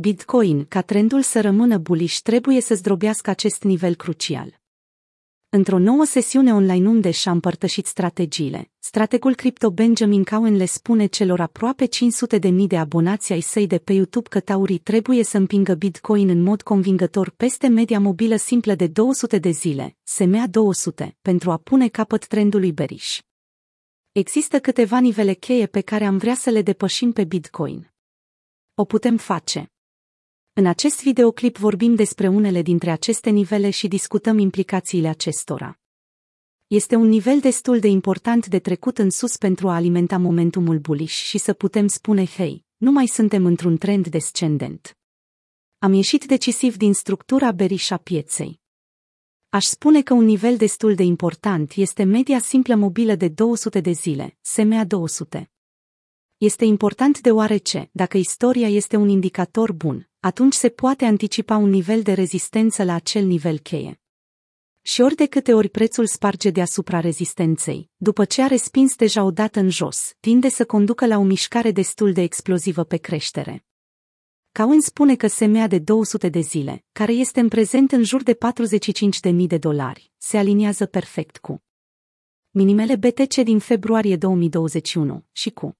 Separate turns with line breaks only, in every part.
Bitcoin, ca trendul să rămână bullish, trebuie să zdrobească acest nivel crucial. Într-o nouă sesiune online unde și-a împărtășit strategiile, strategul cripto Benjamin Cowen le spune celor aproape 500 de mii de abonați ai săi de pe YouTube că taurii trebuie să împingă Bitcoin în mod convingător peste media mobilă simplă de 200 de zile, SMA 200, pentru a pune capăt trendului bearish. Există câteva nivele cheie pe care am vrea să le depășim pe Bitcoin. O putem face. În acest videoclip vorbim despre unele dintre aceste nivele și discutăm implicațiile acestora. Este un nivel destul de important de trecut în sus pentru a alimenta momentumul bullish și să putem spune, hei, nu mai suntem într-un trend descendent. Am ieșit decisiv din structura bearish a pieței. Aș spune că un nivel destul de important este media simplă mobilă de 200 de zile, SMA 200. Este important deoarece, dacă istoria este un indicator bun, atunci se poate anticipa un nivel de rezistență la acel nivel cheie. Și ori de câte ori prețul sparge deasupra rezistenței, după ce a respins deja o dată în jos, tinde să conducă la o mișcare destul de explozivă pe creștere. Cowen spune că semea de 200 de zile, care este în prezent în jur de 45.000 de dolari, se aliniază perfect cu minimele BTC din februarie 2021 și cu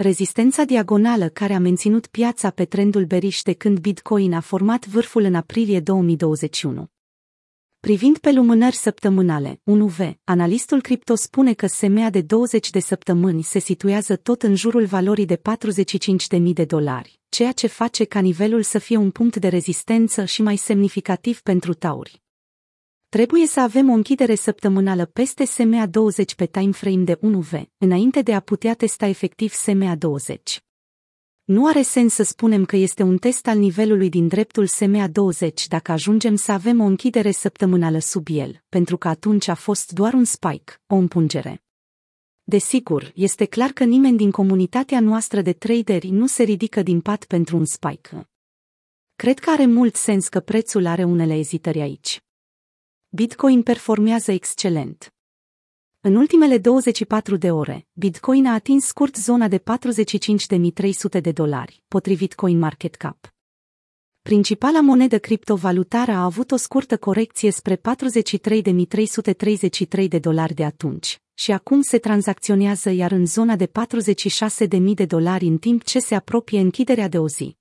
rezistența diagonală care a menținut piața pe trendul beriș de când Bitcoin a format vârful în aprilie 2021. Privind pe lumânări săptămânale, 1V, analistul cripto spune că semea de 20 de săptămâni se situează tot în jurul valorii de 45.000 de dolari, ceea ce face ca nivelul să fie un punct de rezistență și mai semnificativ pentru tauri. Trebuie să avem o închidere săptămânală peste SMA 20 pe timeframe de 1V, înainte de a putea testa efectiv SMA 20. Nu are sens să spunem că este un test al nivelului din dreptul SMA 20 dacă ajungem să avem o închidere săptămânală sub el, pentru că atunci a fost doar un spike, o împungere. Desigur, este clar că nimeni din comunitatea noastră de traderi nu se ridică din pat pentru un spike. Cred că are mult sens că prețul are unele ezitări aici. Bitcoin performează excelent. În ultimele 24 de ore, Bitcoin a atins scurt zona de 45.300 de dolari, potrivit CoinMarketCap. Principala monedă criptovalutară a avut o scurtă corecție spre 43.333 de dolari de atunci și acum se tranzacționează iar în zona de 46.000 de dolari în timp ce se apropie închiderea de o zi.